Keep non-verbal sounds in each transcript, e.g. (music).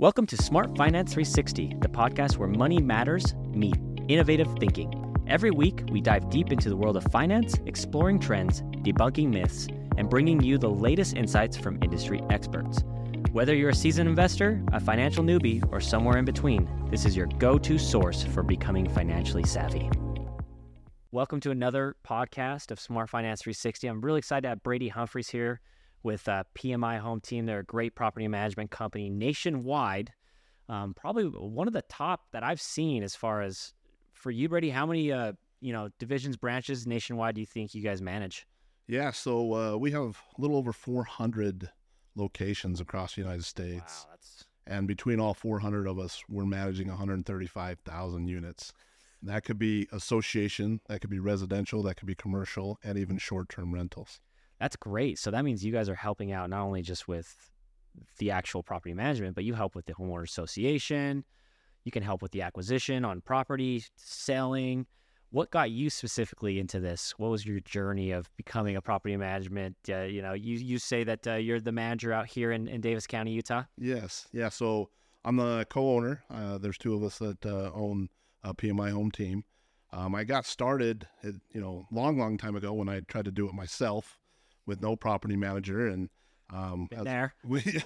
Welcome to Smart Finance 360, the podcast where money matters meet innovative thinking. Every week, we dive deep into the world of finance, exploring trends, debunking myths, and bringing you the latest insights from industry experts. Whether you're a seasoned investor, a financial newbie, or somewhere in between, this is your go to source for becoming financially savvy. Welcome to another podcast of Smart Finance 360. I'm really excited to have Brady Humphreys here with uh, PMI Home Team. They're a great property management company nationwide. Um, probably one of the top that I've seen as far as for you, Brady. How many uh, you know divisions, branches nationwide do you think you guys manage? Yeah, so uh, we have a little over 400 locations across the United States. Wow, And between all 400 of us, we're managing 135,000 units. That could be association, that could be residential, that could be commercial, and even short term rentals. That's great. So that means you guys are helping out not only just with the actual property management, but you help with the homeowner association. You can help with the acquisition on property, selling. What got you specifically into this? What was your journey of becoming a property management? Uh, you know, you you say that uh, you're the manager out here in, in Davis County, Utah. Yes, yeah. So I'm the co-owner. Uh, there's two of us that uh, own PMI Home Team. Um, I got started, uh, you know, long, long time ago when I tried to do it myself with no property manager, and um, there. (laughs) we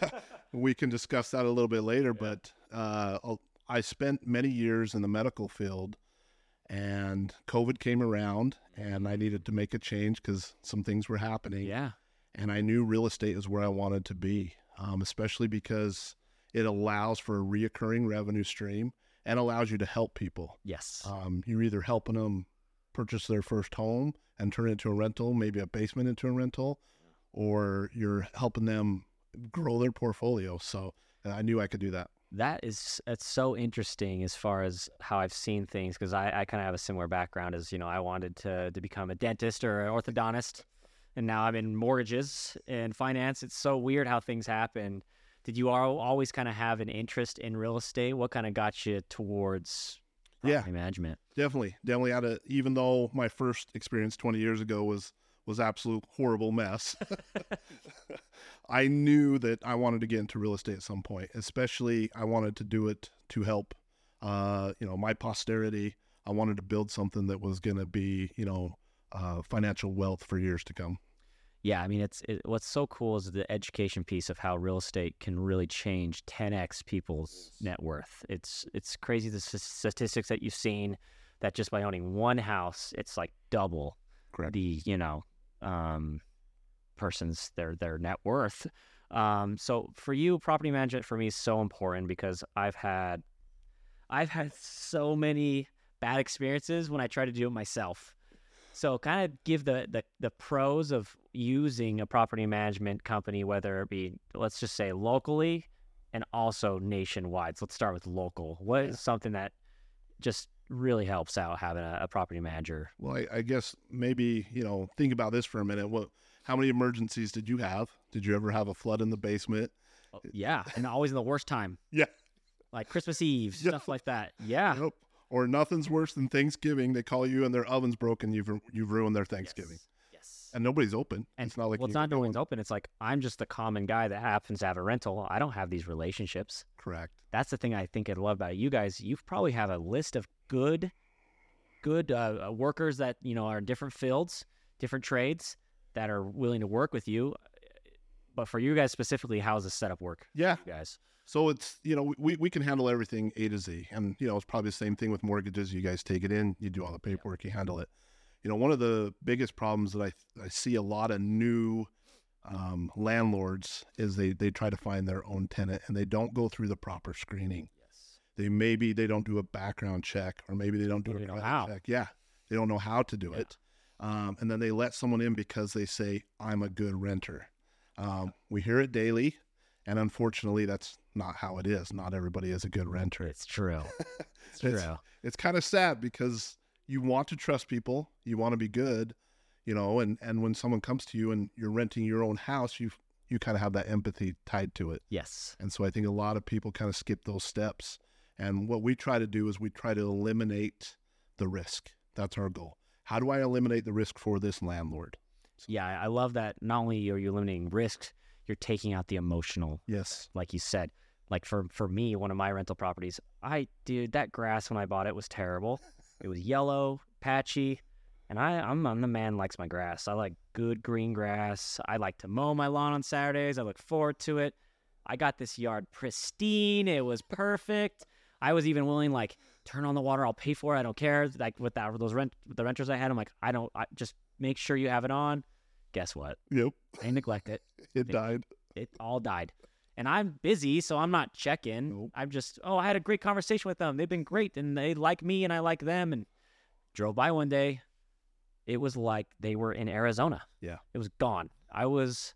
we can discuss that a little bit later. But uh, I spent many years in the medical field, and COVID came around, and I needed to make a change because some things were happening Yeah. and I knew real estate is where I wanted to be, um, especially because it allows for a reoccurring revenue stream and allows you to help people. Yes. Um, you're either helping them purchase their first home and turn it into a rental, maybe a basement into a rental, or you're helping them grow their portfolio. So I knew I could do that. that is that's so interesting as far as how I've seen things because I, I kind of have a similar background as you know I wanted to to become a dentist or an orthodontist, and now I'm in mortgages and finance. It's so weird how things happen. Did you al- always kind of have an interest in real estate? What kind of got you towards Yeah. management? Definitely, definitely had a. Even though my first experience 20 years ago was was absolute horrible mess, (laughs) I knew that I wanted to get into real estate at some point. Especially, I wanted to do it to help, uh, you know, my posterity. I wanted to build something that was going to be, you know, uh, financial wealth for years to come. Yeah, I mean, it's it, what's so cool is the education piece of how real estate can really change 10x people's net worth. It's it's crazy the s- statistics that you've seen that just by owning one house, it's like double Correct. the you know um, person's their their net worth. Um, so for you, property management for me is so important because I've had I've had so many bad experiences when I try to do it myself. So kind of give the, the the pros of using a property management company, whether it be let's just say locally and also nationwide. So let's start with local. What is something that just really helps out having a, a property manager? Well, I, I guess maybe you know think about this for a minute. What? How many emergencies did you have? Did you ever have a flood in the basement? Oh, Yeah, and always in the worst time. (laughs) Yeah. like Christmas Eve, Yeah. stuff like that. Yeah, Nope. Or nothing's worse than Thanksgiving. They call you and their oven's broken. You've you've ruined their Thanksgiving, Yes. And nobody's open. And it's not like well, it's not no one's open. It's like I'm just the common guy that happens to have a rental. I don't have these relationships. Correct. That's the thing I think I love about you guys. You probably have a list of good, good uh, uh, workers that you know are in different fields, different trades that are willing to work with you. But for you guys specifically, how does the setup work, Yeah. guys? So it's you know we we can handle everything A to Z, and you know it's probably the same thing with mortgages. You guys take it in, you do all the paperwork, you handle it. You know one of the biggest problems that I I see a lot of new um, landlords is they they try to find their own tenant and they don't go through the proper screening. Yes. They maybe they don't do a background check, or maybe they don't do Or a they don't how. check. Yeah, they don't know how to do Yeah. it, um, and then they let someone in because they say I'm a good renter. Um, we hear it daily, and unfortunately, that's not how it is. Not everybody is a good renter. It's true. (laughs) It's It's- true. It's kind of sad because you want to trust people, you want to be good, you know, and and when someone comes to you and you're renting your own house, you you kind of have that empathy tied to it. Yes. And so I think a lot of people kind of skip those steps. And what we try to do is we try to eliminate the risk. That's our goal. How do I eliminate the risk for this landlord? Yeah, I I love that. Not only are you eliminating risks, you're taking out the emotional, Yes. like you said. like for for me, one of my rental properties, I dude, that grass when I bought it was terrible. It was yellow, patchy, and I I'm, I'm the man likes my grass. I like good green grass. I like to mow my lawn on Saturdays. I look forward to it. I got this yard pristine. It was perfect. I was even willing like turn on the water. I'll pay for it. I don't care. Like with that, those rent, with the renters I had, I'm like, I don't. I just make sure you have it on. Guess what? Yep. I neglect (laughs) it. It died. It all died. And I'm busy, so I'm not checking. Nope. I'm just, oh, I had a great conversation with them. They've been great, and they like me, and I like them. And drove by one day. It was like they were in Arizona. Yeah. It was gone. I was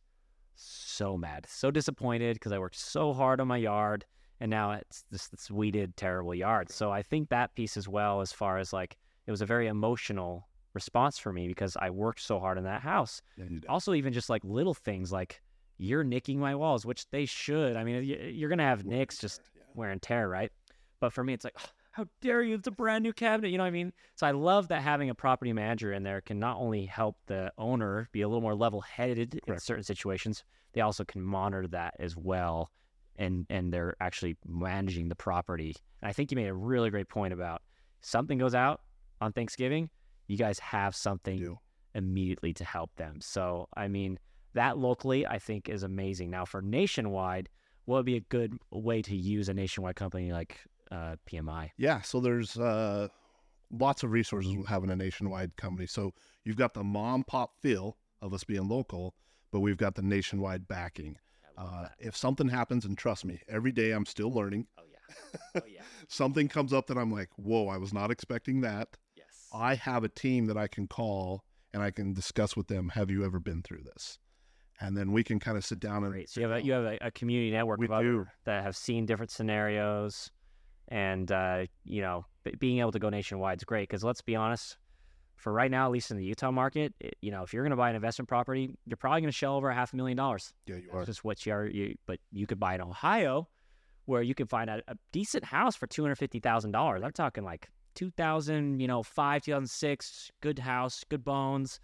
so mad, so disappointed because I worked so hard on my yard, and now it's this, this weeded, terrible yard. So I think that piece as well, as far as like, it was a very emotional response for me because I worked so hard in that house. Yeah. Also, even just like little things like you're nicking my walls, which they should. I mean, you're gonna have nicks, just wear and tear, right? But for me, it's like, "Oh, how dare you? It's a brand new cabinet. You know what I mean? So I love that having a property manager in there can not only help the owner be a little more level headed in certain situations, they also can monitor that as well. And, and they're actually managing the property. And I think you made a really great point about something goes out on Thanksgiving, you guys have something immediately to help them. So, I mean, that locally, I think is amazing. Now, for nationwide, what would be a good way to use a nationwide company like uh, PMI? Yeah, so there's uh, lots of resources having a nationwide company. So you've got the mom pop feel of us being local, but we've got the nationwide backing. Uh, if something happens, and trust me, every day I'm still learning. oh yeah, (laughs) oh yeah, Something comes up that I'm like, whoa, I was not expecting that. yes. I have a team that I can call and I can discuss with them. Have you ever been through this? And then we can kind of sit down and Great. So you have a, you have a, a community network We do. that have seen different scenarios, and uh, you know, b- being able to go nationwide is great. Because let's be honest, for right now, at least in the Utah market, it, you know, if you're going to buy an investment property, you're probably going to shell over a half a million dollars. yeah, you That's are. just what you are. You, but you could buy in Ohio, where you can find a, a decent house for two hundred fifty thousand dollars. I'm talking like two thousand, you know, five, two thousand six, good house, good bones,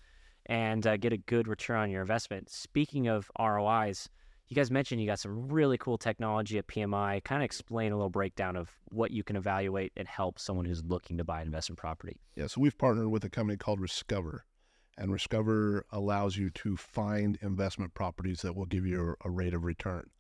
and uh, get a good return on your investment. Speaking of ROIs, you guys mentioned you got some really cool technology at PMI. Kind of explain a little breakdown of what you can evaluate and help someone who's looking to buy an investment property. Yeah, so we've partnered with a company called Discover, and Discover allows you to find investment properties that will give you a, a rate of return.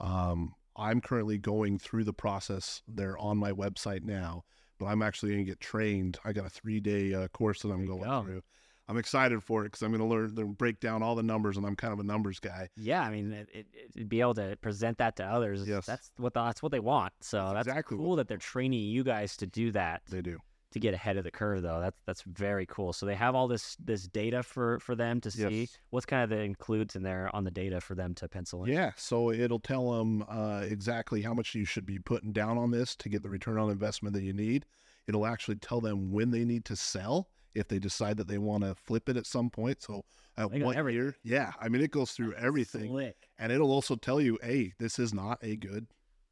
Um, I'm currently going through the process. They're on my website now, but I'm actually going to get trained. I got a three day uh, course that I'm going go. through. I'm excited for it because I'm going to learn to break down all the numbers, and I'm kind of a numbers guy. Yeah, I mean, it, it, be able to present that to others. Yes. that's what the, that's what they want. So That's that's, exactly cool that they're training you guys to do that They do. to get ahead of the curve, though. That's that's very cool. So they have all this this data for for them to see. Yes. What's kind of the includes in there on the data for them to pencil in? Yeah, so it'll tell them uh, exactly how much you should be putting down on this to get the return on investment that you need. It'll actually tell them when they need to sell if they decide that they want to flip it at some point. So at everything. year? Yeah, I mean it goes through everything, Slick. and it'll also tell you, hey, this is not a good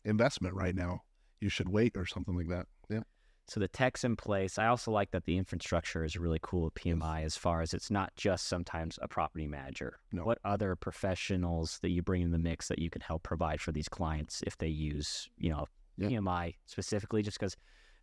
investment right now. You should wait or something like that. Yeah, So the tech's in place. I also like that the infrastructure is really cool at PMI as far as it's not just sometimes a property manager. No. What other professionals that you bring in the mix that you can help provide for these clients if they use, you know, Yeah. PMI specifically? Just because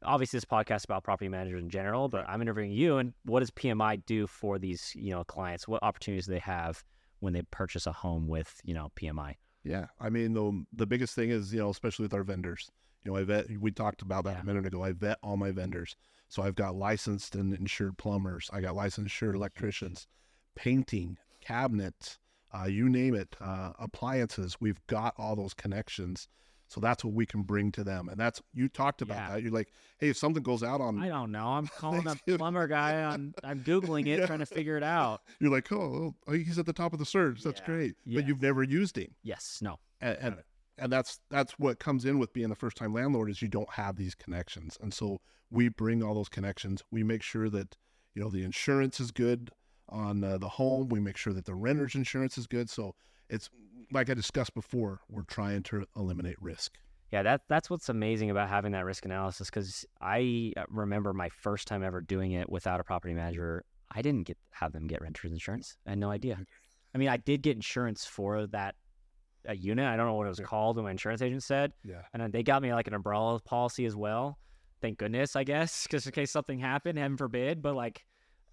obviously this podcast is about property managers in general, but I'm interviewing you and what does PMI do for these, you know, clients? What opportunities do they have when they purchase a home with, you know, PMI? yeah. I mean the the biggest thing is you know especially with our vendors. You know, I vet. We talked about that Yeah. a minute ago. I vet all my vendors. So I've got licensed and insured plumbers. I got licensed insured electricians, painting, cabinets, uh, you name it, uh, appliances. We've got all those connections. So that's what we can bring to them. And that's you talked about Yeah. that. You're like, hey, if something goes out on, I don't know. I'm calling a plumber guy on I'm Googling (laughs) it, Yeah. trying to figure it out. you're like, oh, oh, he's at the top of the surge. That's Yeah. great. But you've never used him. Yes, no. and and, and that's that's what comes in with being the first time landlord is you don't have these connections and so we bring all those connections we make sure that you know the insurance is good on uh, the home we make sure that the renter's insurance is good so it's like i discussed before we're trying to eliminate risk Yeah, that that's what's amazing about having that risk analysis because I uh, remember my first time ever doing it without a property manager. I didn't get have them get renters insurance. I had no idea. I mean, I did get insurance for that a unit. I don't know what it was Yeah. called. When my insurance agent said, Yeah. and then they got me like an umbrella policy as well. Thank goodness, I guess, (laughs) because in case something happened, heaven forbid. But like,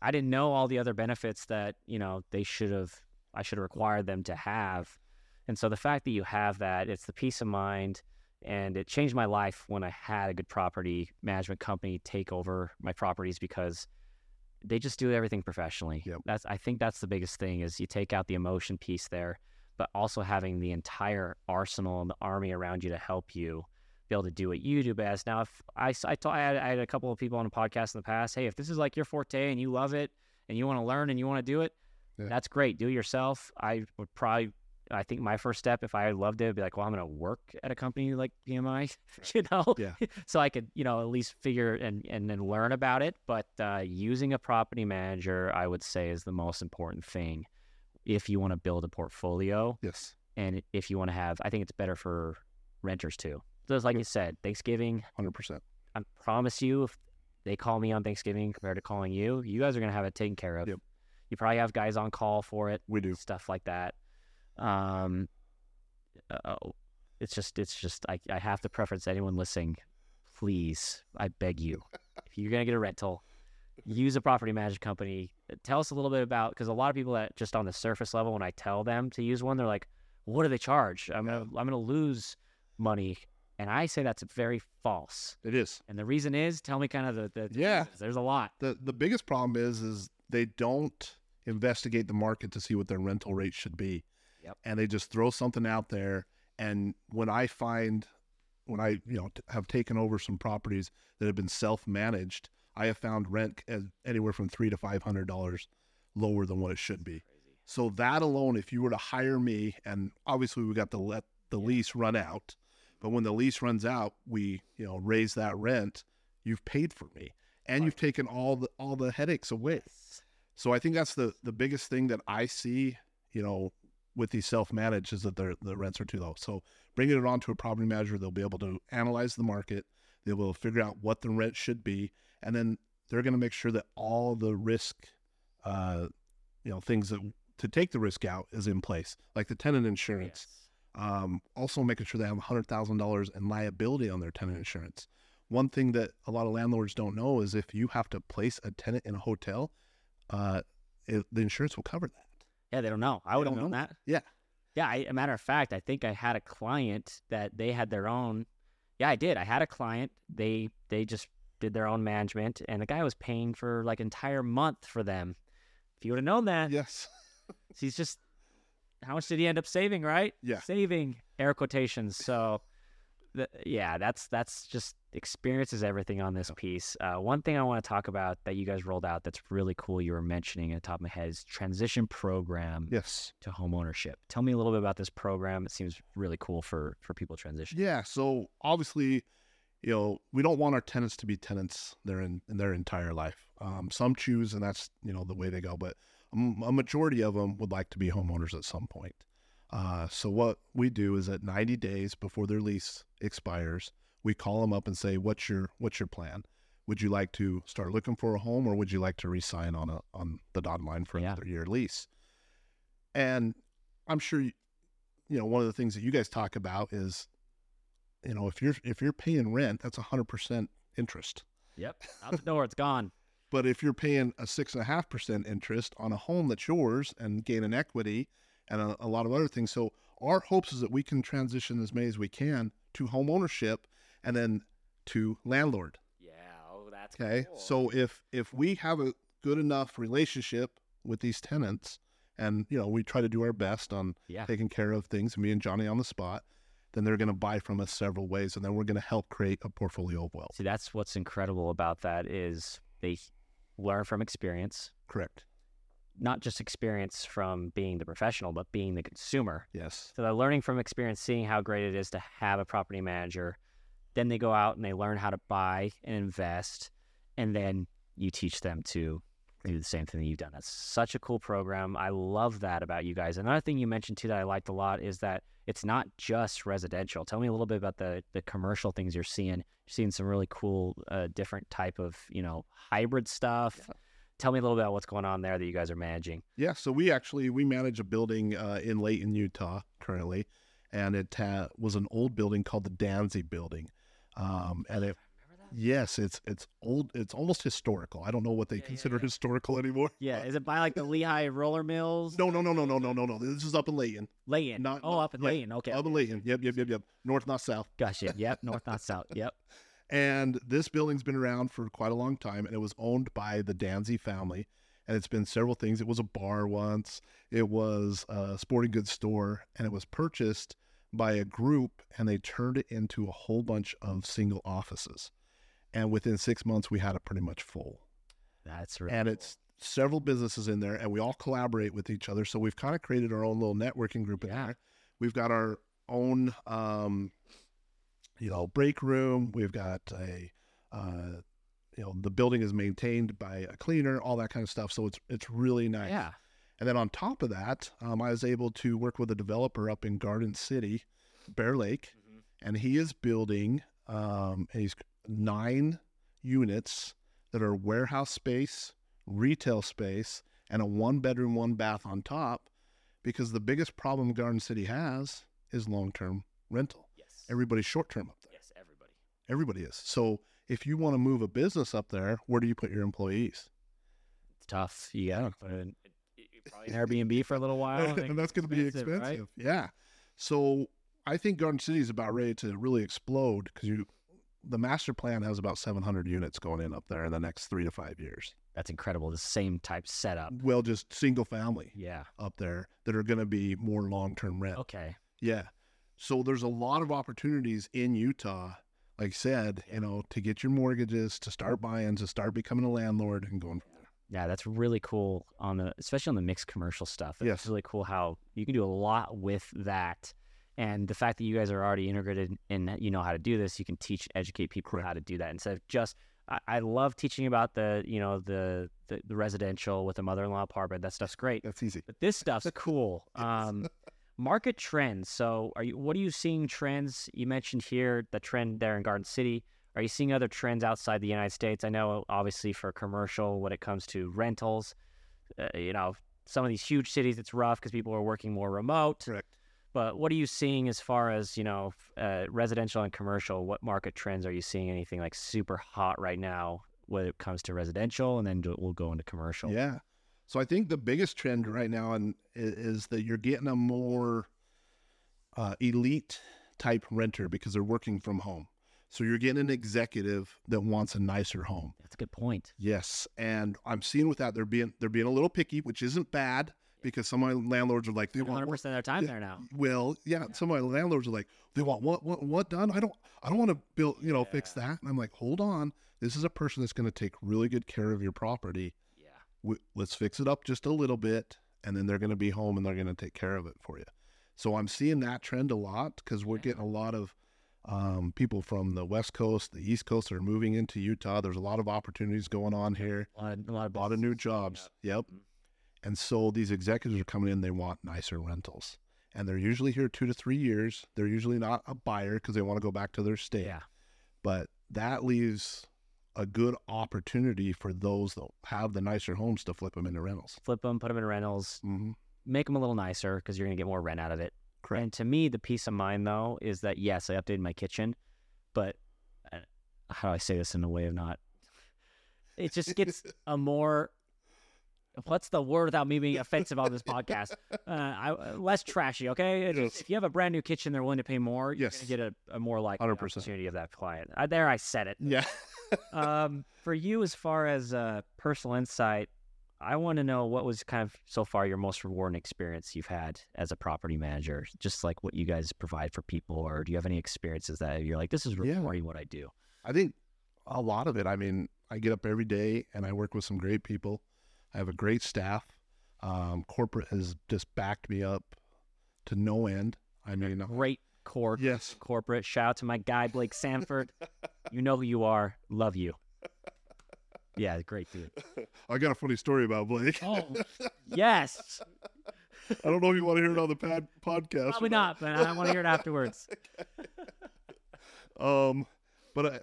I didn't know all the other benefits that you know they should have. I should have required them to have. And so the fact that you have that, it's the peace of mind, and it changed my life when I had a good property management company take over my properties because they just do everything professionally. Yep. That's I think that's the biggest thing is you take out the emotion piece there, but also having the entire arsenal and the army around you to help you be able to do what you do best. Now, if I I, ta- I, had, I had a couple of people on a podcast in the past, hey, if this is like your forte and you love it and you want to learn and you want to do it, Yeah. that's great. Do it yourself. I would probably. I think my first step, if I loved it, would be like, well, I'm going to work at a company like PMI, (laughs) you know, Yeah. (laughs) so I could, you know, at least figure and and then learn about it. But uh, using a property manager, I would say, is the most important thing if you want to build a portfolio Yes. and if you want to have. I think it's better for renters too. Just like you said, Thanksgiving. Hundred percent. I promise you, if they call me on Thanksgiving compared to calling you, you guys are gonna have it taken care of. Yep. You probably have guys on call for it We do. stuff like that. Um, uh, it's just, it's just, I, I have to preference anyone listening. Please, I beg you, if you're gonna get a rental, use a property management company. Tell us a little bit about because a lot of people that just on the surface level, when I tell them to use one, they're like, "What do they charge? I'm gonna, I'm gonna lose money." And I say that's very false. It is. And the reason is, tell me kind of the, the Yeah. reasons. There's a lot. the The biggest problem is is they don't investigate the market to see what their rental rate should be. Yep. And they just throw something out there. And when I find, when I you know t- have taken over some properties that have been self managed, I have found rent as anywhere from three to five hundred dollars lower than what it should be. So that alone, if you were to hire me, and obviously we got to let the lease run out, but when the lease runs out, we you know raise that rent. You've paid for me, and you've taken all the all the headaches away. So I think that's the the biggest thing that I see, you know, with these self managed is that their the rents are too low. So bringing it on to a property manager, they'll be able to analyze the market, they'll be able to figure out what the rent should be, and then they're going to make sure that all the risk, uh, you know, things that to take the risk out is in place, like the tenant insurance. Yes. Um, also making sure they have hundred thousand dollars in liability on their tenant insurance. One thing that a lot of landlords don't know is if you have to place a tenant in a hotel, uh, it, the insurance will cover that. Yeah, they don't know. I would have known that. Yeah. Yeah. I, a matter of fact, I think I had a client that they had their own. Yeah, I did. I had a client. They they just did their own management, and the guy was paying for like entire month for them. If you would have known that, Yes. he's just. How much did he end up saving? Right? Yeah. Saving air quotations. So, the, yeah, that's that's just experience is everything on this piece. Uh, one thing I want to talk about that you guys rolled out that's really cool. You were mentioning at the top of my head is transition program Yes. to home ownership. Tell me a little bit about this program. It seems really cool for for people transitioning. Yeah. So obviously, you know, we don't want our tenants to be tenants their in, in their entire life. Um, some choose, and that's you know the way they go. But a majority of them would like to be homeowners at some point. Uh, so what we do is at 90 days before their lease expires, we call them up and say, "What's your what's your plan? Would you like to start looking for a home, or would you like to re-sign on a on the dotted line for Yeah. another year lease?" And I'm sure you, you know one of the things that you guys talk about is you know if you're if you're paying rent that's 100% interest Yep. Out the door, it's gone. but if you're paying a six and a half percent interest on a home that's yours and gaining equity and a, a lot of other things so our hopes is that we can transition as many as we can to home ownership and then to landlord Yeah. Oh, that's okay so if if we have a good enough relationship with these tenants and you know we try to do our best on yeah. taking care of things, me and Johnny on the spot, then they're going to buy from us several ways, and then we're going to help create a portfolio of wealth. See, that's what's incredible about that is they learn from experience, Correct. Not just experience from being the professional, but being the consumer. Yes. So they're learning from experience, seeing how great it is to have a property manager. Then they go out and they learn how to buy and invest, and then you teach them to do the same thing that you've done. That's such a cool program. I love that about you guys. Another thing you mentioned too that I liked a lot is that it's not just residential. Tell me a little bit about the the commercial things you're seeing. You're seeing some really cool, uh, different type of you know hybrid stuff. Yeah. Tell me a little bit about what's going on there that you guys are managing. Yeah. So we actually we manage a building uh, in Layton, Utah, currently, and it uh, was an old building called the Danzy Building. Um, and it, yes, it's it's old. It's almost historical. I don't know what they Yeah, yeah, consider yeah. historical anymore. Yeah, (laughs) is it by like the Lehi Roller Mills? No, no, no, no, no, no, no, no. This is up in Layton. Layton. Not- oh, not- up in yeah, Layton. Okay. Up in Layton. Yep, yep, yep, yep. North, not south. Gotcha. Yep. North, not (laughs) south. Yep. And this building's been around for quite a long time, and it was owned by the Danzi family. And it's been several things. It was a bar once, it was a sporting goods store, and it was purchased by a group, and they turned it into a whole bunch of single offices. And within six months, we had it pretty much full. That's right. And it's several businesses in there, and we all collaborate with each other. So we've kind of created our own little networking group in Yeah. there. We've got our own, um, you know, break room. We've got a, uh, you know, the building is maintained by a cleaner, all that kind of stuff. So it's it's really nice. Yeah. And then on top of that, um, I was able to work with a developer up in Garden City, Bear Lake, and he is building um, he's nine units that are warehouse space, retail space, and a one bedroom, one bath on top. Because the biggest problem Garden City has is long term rental. Yes. Everybody's short term up there. yes. Everybody. Everybody is. So if you want to move a business up there, where do you put your employees? It's tough. You gotta put in probably an Airbnb for a little (laughs) while. And (laughs) that's going to be expensive, expensive. right? Yeah. So I think Garden City is about ready to really explode because you, the master plan has about 700 units going in up there in the next three to five years. That's incredible. The same type setup. Well, just single family Yeah. up there that are going to be more long term rent. Okay. Yeah. So there's a lot of opportunities in Utah, like I said, you know, to get your mortgages, to start buying, to start becoming a landlord and going from there. Yeah, that's really cool on the especially on the mixed commercial stuff. It's Yes. really cool how you can do a lot with that. And the fact that you guys are already integrated and you know how to do this, you can teach, educate people Correct. how to do that instead of just. I, I love teaching about the you know the the, the residential with a mother-in-law apartment. That stuff's great, That's easy. but this stuff's cool. (laughs) Yes. Um, market trends. So, are you? What are you seeing trends? You mentioned here the trend there in Garden City. Are you seeing other trends outside the United States? I know, obviously, for commercial, when it comes to rentals, uh, you know, some of these huge cities, it's rough because people are working more remote. Correct. But what are you seeing as far as you know, uh, residential and commercial? What market trends are you seeing? Anything like super hot right now when it comes to residential, and then we'll go into commercial. Yeah. So I think the biggest trend right now and is that you're getting a more uh, elite type renter because they're working from home. So you're getting an executive that wants a nicer home. That's a good point. Yes, and I'm seeing with that they're being they're being a little picky, which isn't bad because some of my landlords are like they One want 100 percent of their time yeah. there now. well, yeah, some of my landlords are like they want what what what done? I don't I don't want to build you know fix that. And I'm like, hold on, this is a person that's going to take really good care of your property Yeah. Let's fix it up just a little bit and then they're going to be home and they're going to take care of it for you. So i'm seeing that trend a lot because we're getting a lot of um, people from the west coast the east coast are moving into utah. There's a lot of opportunities going on here. A lot of, a lot of, a lot of new jobs. yep. Mhm. and so these executives are coming in they want nicer rentals. And they're usually here two to three years. They're usually not a buyer because they want to go back to their state. Yeah. but that leaves a good opportunity for those that have the nicer homes to flip them into rentals. Flip them, put them in rentals, Mm-hmm. make them a little nicer because you're going to get more rent out of it. Correct. And to me, the peace of mind though is that yes, I updated my kitchen, but uh, how do I say this in a way of not? It just gets (laughs) a more. What's the word without me being offensive on this podcast? Uh, I, uh, less trashy, okay? Yes. If you have a brand new kitchen, they're willing to pay more. Yes. going get a, a more likely 100%. opportunity of that client. Uh, there, I said it. Yeah. Um, for you, as far as uh, personal insight, I want to know what was kind of so far your most rewarding experience you've had as a property manager. Just like what you guys provide for people, or do you have any experiences that you're like, this is Yeah. rewarding what I do? I think a lot of it. I mean, I get up every day and I work with some great people. I have a great staff. Um, corporate has just backed me up to no end. I mean, Great core yes, corporate. Shout out to my guy Blake Sanford. (laughs) you know who you are. Love you. Yeah, great dude. I got a funny story about Blake. Oh, (laughs) yes. I don't know if you want to hear it on the pad podcast. Probably not, but I want to hear it (laughs) afterwards. Um, but I,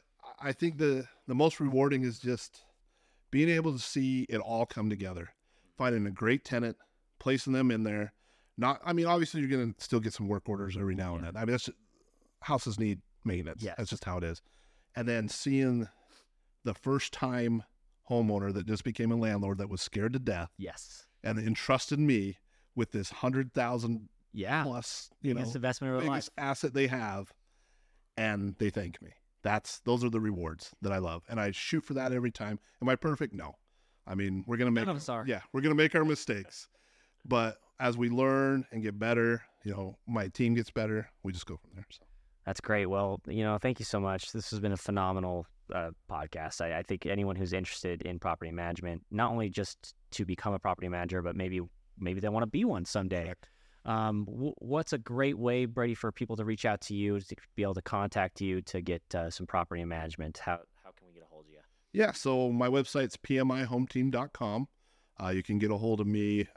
I think the the most rewarding is just being able to see it all come together, finding a great tenant, placing them in there, Not, I mean, obviously you're gonna still get some work orders every now and then. I mean, that's just, houses need maintenance. Yes. That's just how it is. And then seeing the first time homeowner that just became a landlord that was scared to death Yes. and entrusted me with this hundred thousand Yeah. plus, you know, investment of their life. biggest asset they have, and they thank me. That's those are the rewards that I love, and I shoot for that every time. Am I perfect? No. I mean, we're gonna make None of us are. yeah, we're gonna make our mistakes, but as we learn and get better, you know, my team gets better. We just go from there. So That's great. Well, you know, thank you so much. This has been a phenomenal uh, podcast. I, I think anyone who's interested in property management, not only just to become a property manager, but maybe maybe they want to be one someday. Correct. Um, w- what's a great way, Brady, for people to reach out to you to be able to contact you to get uh, some property management? How how can we get a hold of you? yeah, so my website's pmihometeam.com. Uh, you can get a hold of me.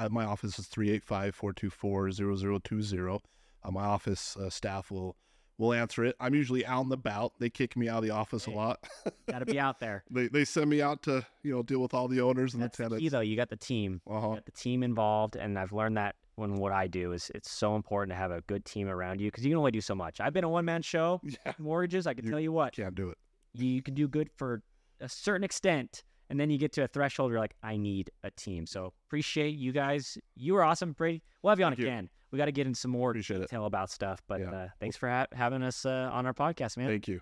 At, at my office is 385-424-0020. Uh, my office uh, staff will will answer it. I'm usually out and about. They kick me out of the office a lot. Got to be out there. (laughs) they they send me out to you know deal with all the owners and That's the the tenants. key, though. You got the team. Uh-huh. got the team involved, and I've learned that when what I do is it's so important to have a good team around you because you can only do so much. I've been a one man show. (laughs) Yeah, Mortgages, I can You tell you what, can't do it. you can do good for a certain extent and then you get to a threshold you're like i need a team so appreciate you guys you were awesome brady we'll have you on Thank you. again we got to get in some more Appreciate it. detail about stuff but Yeah. uh, thanks for ha- having us uh, on our podcast man Thank you.